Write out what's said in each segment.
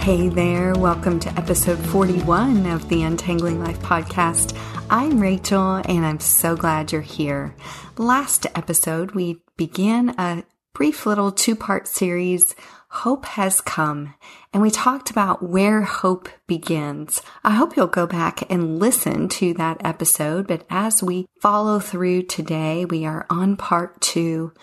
Hey there. Welcome to episode 41 of the Untangling Life podcast. I'm Rachel, and I'm so glad you're here. Last episode, we began a brief little two part series, Hope Has Come, and we talked about where hope begins. I hope you'll go back and listen to that episode, but as we follow through today, we are on part two,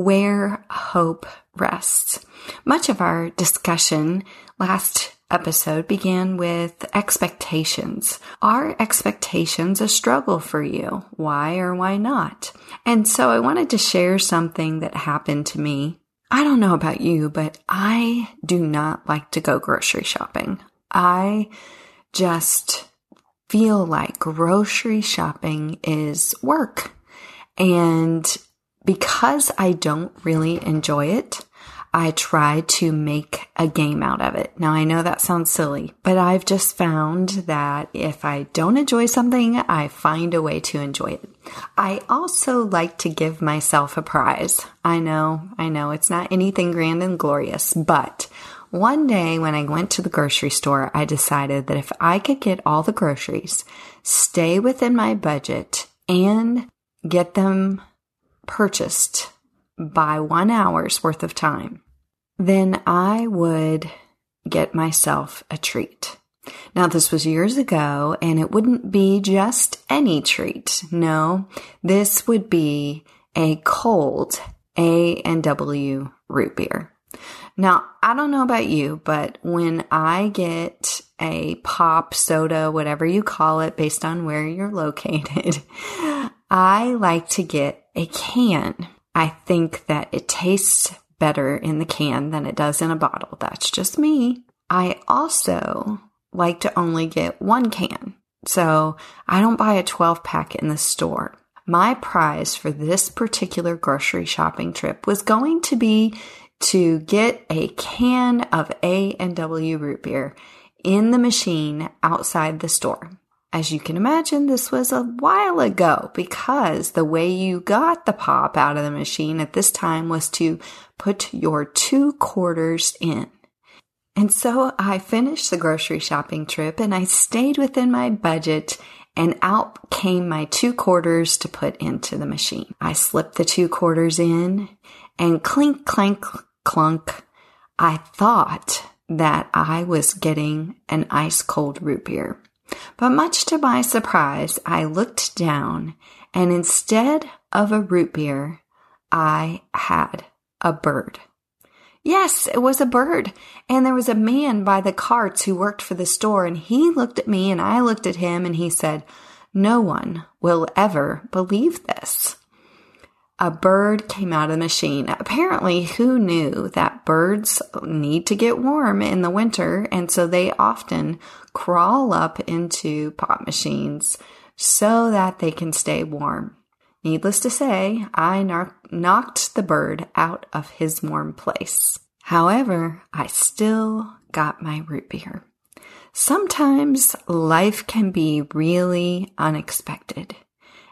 where hope rests. Much of our discussion last episode began with expectations. Are expectations a struggle for you? Why or why not? And so I wanted to share something that happened to me. I don't know about you, but I do not like to go grocery shopping. I just feel like grocery shopping is work. And because I don't really enjoy it, I try to make a game out of it. Now I know that sounds silly, but I've just found that if I don't enjoy something, I find a way to enjoy it. I also like to give myself a prize. I know, I know it's not anything grand and glorious, but one day when I went to the grocery store, I decided that if I could get all the groceries, stay within my budget, and get them purchased by one hour's worth of time, then I would get myself a treat. Now, this was years ago, and it wouldn't be just any treat. No, this would be a cold A and W root beer. Now, I don't know about you, but when I get a pop soda, whatever you call it, based on where you're located, I like to get a can. I think that it tastes better in the can than it does in a bottle. That's just me. I also like to only get one can. So I don't buy a 12 pack in the store. My prize for this particular grocery shopping trip was going to be to get a can of A and W root beer in the machine outside the store. As you can imagine, this was a while ago because the way you got the pop out of the machine at this time was to put your two quarters in. And so I finished the grocery shopping trip and I stayed within my budget and out came my two quarters to put into the machine. I slipped the two quarters in and clink, clank, clunk. I thought that I was getting an ice cold root beer. But much to my surprise, I looked down and instead of a root beer, I had a bird. Yes, it was a bird. And there was a man by the carts who worked for the store and he looked at me and I looked at him and he said, no one will ever believe this a bird came out of the machine. Apparently, who knew that birds need to get warm in the winter, and so they often crawl up into pop machines so that they can stay warm. Needless to say, I knocked the bird out of his warm place. However, I still got my root beer. Sometimes life can be really unexpected.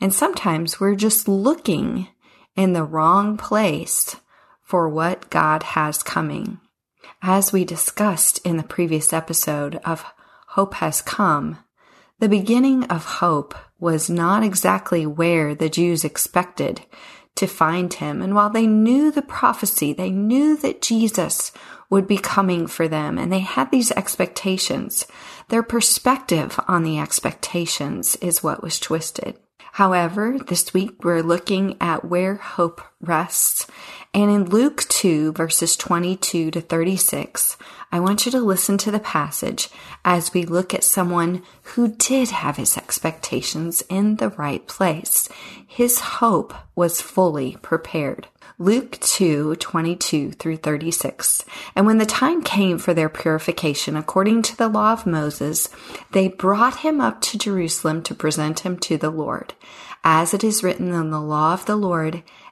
And sometimes we're just looking in the wrong place for what God has coming. As we discussed in the previous episode of Hope Has Come, the beginning of hope was not exactly where the Jews expected to find him. And while they knew the prophecy, they knew that Jesus would be coming for them and they had these expectations. Their perspective on the expectations is what was twisted. However, this week we're looking at where hope rests. And in Luke 2 verses 22 to 36, I want you to listen to the passage as we look at someone who did have his expectations in the right place. His hope was fully prepared. Luke 2, 22 through 36. And when the time came for their purification according to the law of Moses, they brought him up to Jerusalem to present him to the Lord. As it is written in the law of the Lord,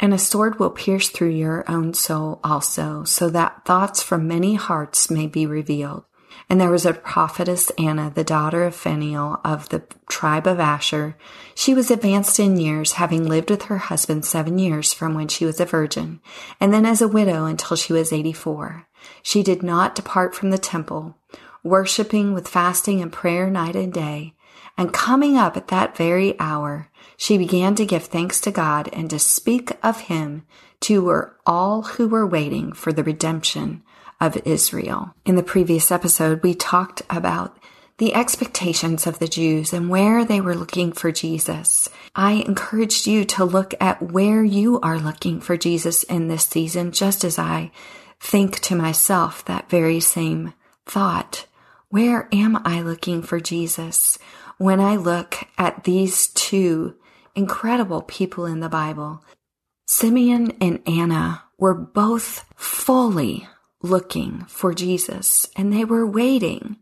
and a sword will pierce through your own soul also, so that thoughts from many hearts may be revealed. And there was a prophetess Anna, the daughter of Phanuel of the tribe of Asher. She was advanced in years, having lived with her husband seven years from when she was a virgin, and then as a widow until she was 84. She did not depart from the temple, worshiping with fasting and prayer night and day. And coming up at that very hour, she began to give thanks to God and to speak of him to all who were waiting for the redemption of Israel. In the previous episode, we talked about the expectations of the Jews and where they were looking for Jesus. I encouraged you to look at where you are looking for Jesus in this season, just as I think to myself that very same thought. Where am I looking for Jesus? When I look at these two incredible people in the Bible. Simeon and Anna were both fully looking for Jesus and they were waiting.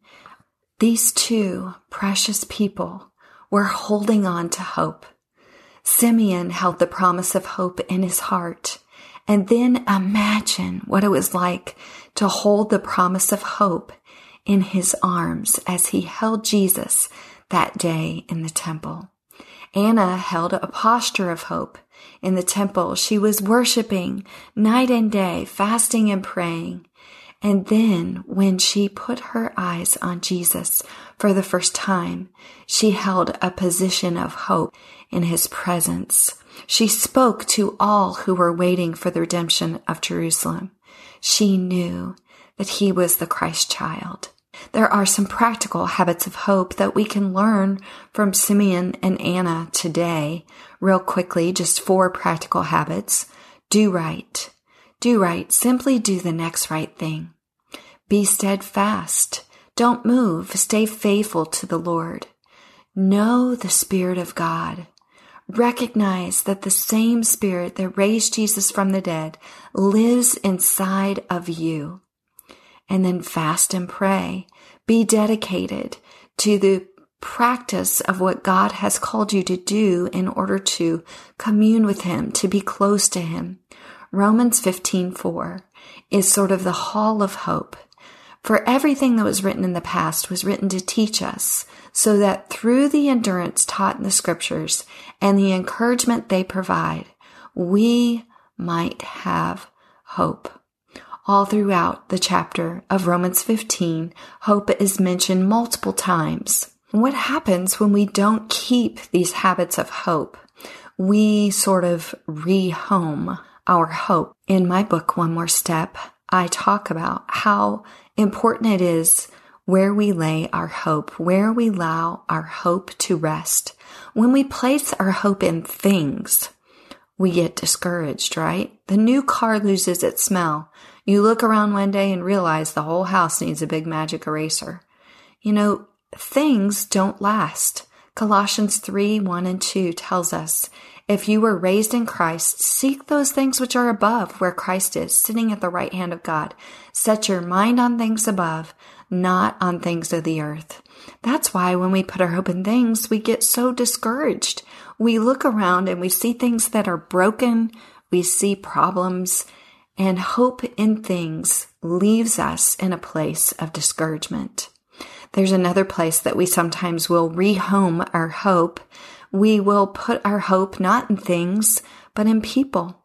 These two precious people were holding on to hope. Simeon held the promise of hope in his heart. And then imagine what it was like to hold the promise of hope in his arms as he held Jesus that day in the temple. Anna held a posture of hope. In the temple, she was worshiping night and day, fasting and praying. And then when she put her eyes on Jesus for the first time, she held a position of hope in his presence. She spoke to all who were waiting for the redemption of Jerusalem. She knew that he was the Christ child. There are some practical habits of hope that we can learn from Simeon and Anna today. Real quickly, just four practical habits. Do right. Do right. Simply do the next right thing. Be steadfast. Don't move. Stay faithful to the Lord. Know the Spirit of God. Recognize that the same Spirit that raised Jesus from the dead lives inside of you and then fast and pray. Be dedicated to the practice of what God has called you to do in order to commune with Him, to be close to Him. Romans 15:4 is sort of the hall of hope. For everything that was written in the past was written to teach us, so that through the endurance taught in the scriptures and the encouragement they provide, we might have hope. All throughout the chapter of Romans 15, hope is mentioned multiple times. What happens when we don't keep these habits of hope? We sort of rehome our hope. In my book, One More Step, I talk about how important it is where we lay our hope, where we allow our hope to rest. When we place our hope in things, we get discouraged, right? The new car loses its smell. You look around one day and realize the whole house needs a big magic eraser. You know, things don't last. Colossians 3 1 and 2 tells us, If you were raised in Christ, seek those things which are above, where Christ is, sitting at the right hand of God. Set your mind on things above, not on things of the earth. That's why when we put our hope in things, we get so discouraged. We look around and we see things that are broken, we see problems, and hope in things leaves us in a place of discouragement. There's another place that we sometimes will rehome our hope. We will put our hope not in things, but in people.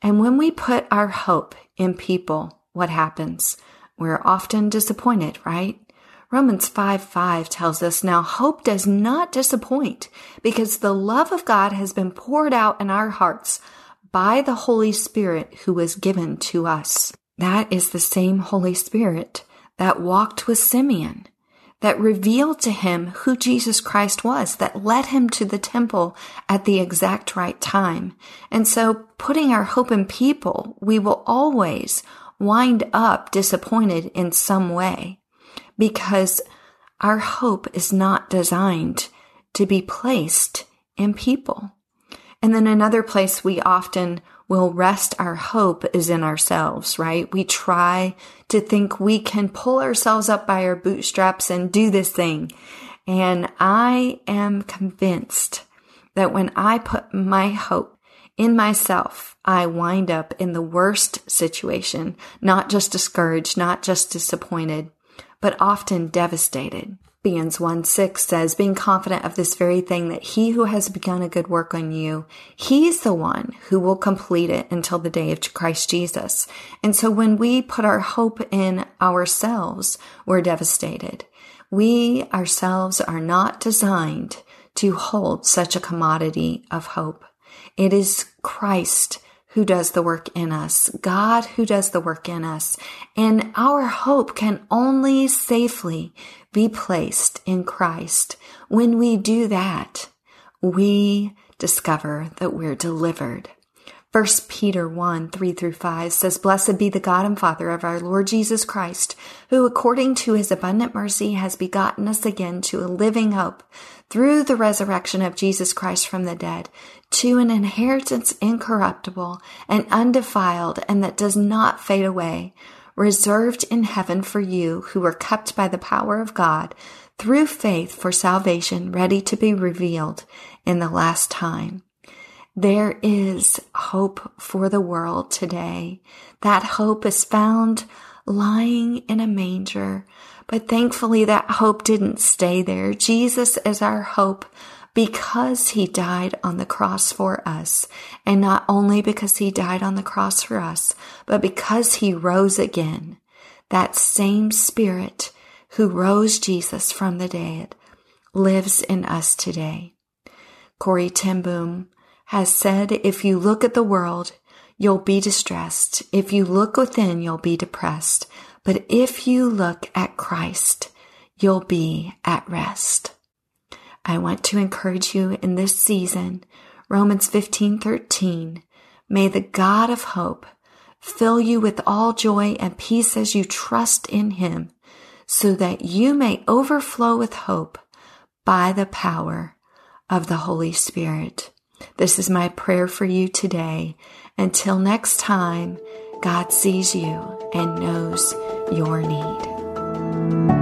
And when we put our hope in people, what happens? We're often disappointed, right? Romans 5 5 tells us now hope does not disappoint because the love of God has been poured out in our hearts by the Holy Spirit who was given to us. That is the same Holy Spirit that walked with Simeon, that revealed to him who Jesus Christ was, that led him to the temple at the exact right time. And so putting our hope in people, we will always wind up disappointed in some way because our hope is not designed to be placed in people. And then another place we often will rest our hope is in ourselves, right? We try to think we can pull ourselves up by our bootstraps and do this thing. And I am convinced that when I put my hope in myself, I wind up in the worst situation, not just discouraged, not just disappointed, but often devastated. Philippians 1 6 says, being confident of this very thing that he who has begun a good work on you, he's the one who will complete it until the day of Christ Jesus. And so when we put our hope in ourselves, we're devastated. We ourselves are not designed to hold such a commodity of hope. It is Christ who does the work in us, God who does the work in us, and our hope can only safely be placed in Christ. When we do that, we discover that we're delivered. 1 Peter 1, 3 through 5 says, Blessed be the God and Father of our Lord Jesus Christ, who according to his abundant mercy has begotten us again to a living hope through the resurrection of Jesus Christ from the dead, to an inheritance incorruptible and undefiled and that does not fade away, reserved in heaven for you who are kept by the power of God through faith for salvation ready to be revealed in the last time. There is hope for the world today. That hope is found lying in a manger. But thankfully that hope didn't stay there. Jesus is our hope because he died on the cross for us. And not only because he died on the cross for us, but because he rose again. That same spirit who rose Jesus from the dead lives in us today. Corrie ten Boom has said, if you look at the world, you'll be distressed. If you look within, you'll be depressed. But if you look at Christ, you'll be at rest. I want to encourage you in this season, Romans 15, 13. May the God of hope fill you with all joy and peace as you trust in him, so that you may overflow with hope by the power of the Holy Spirit. This is my prayer for you today. Until next time, God sees you and knows your need.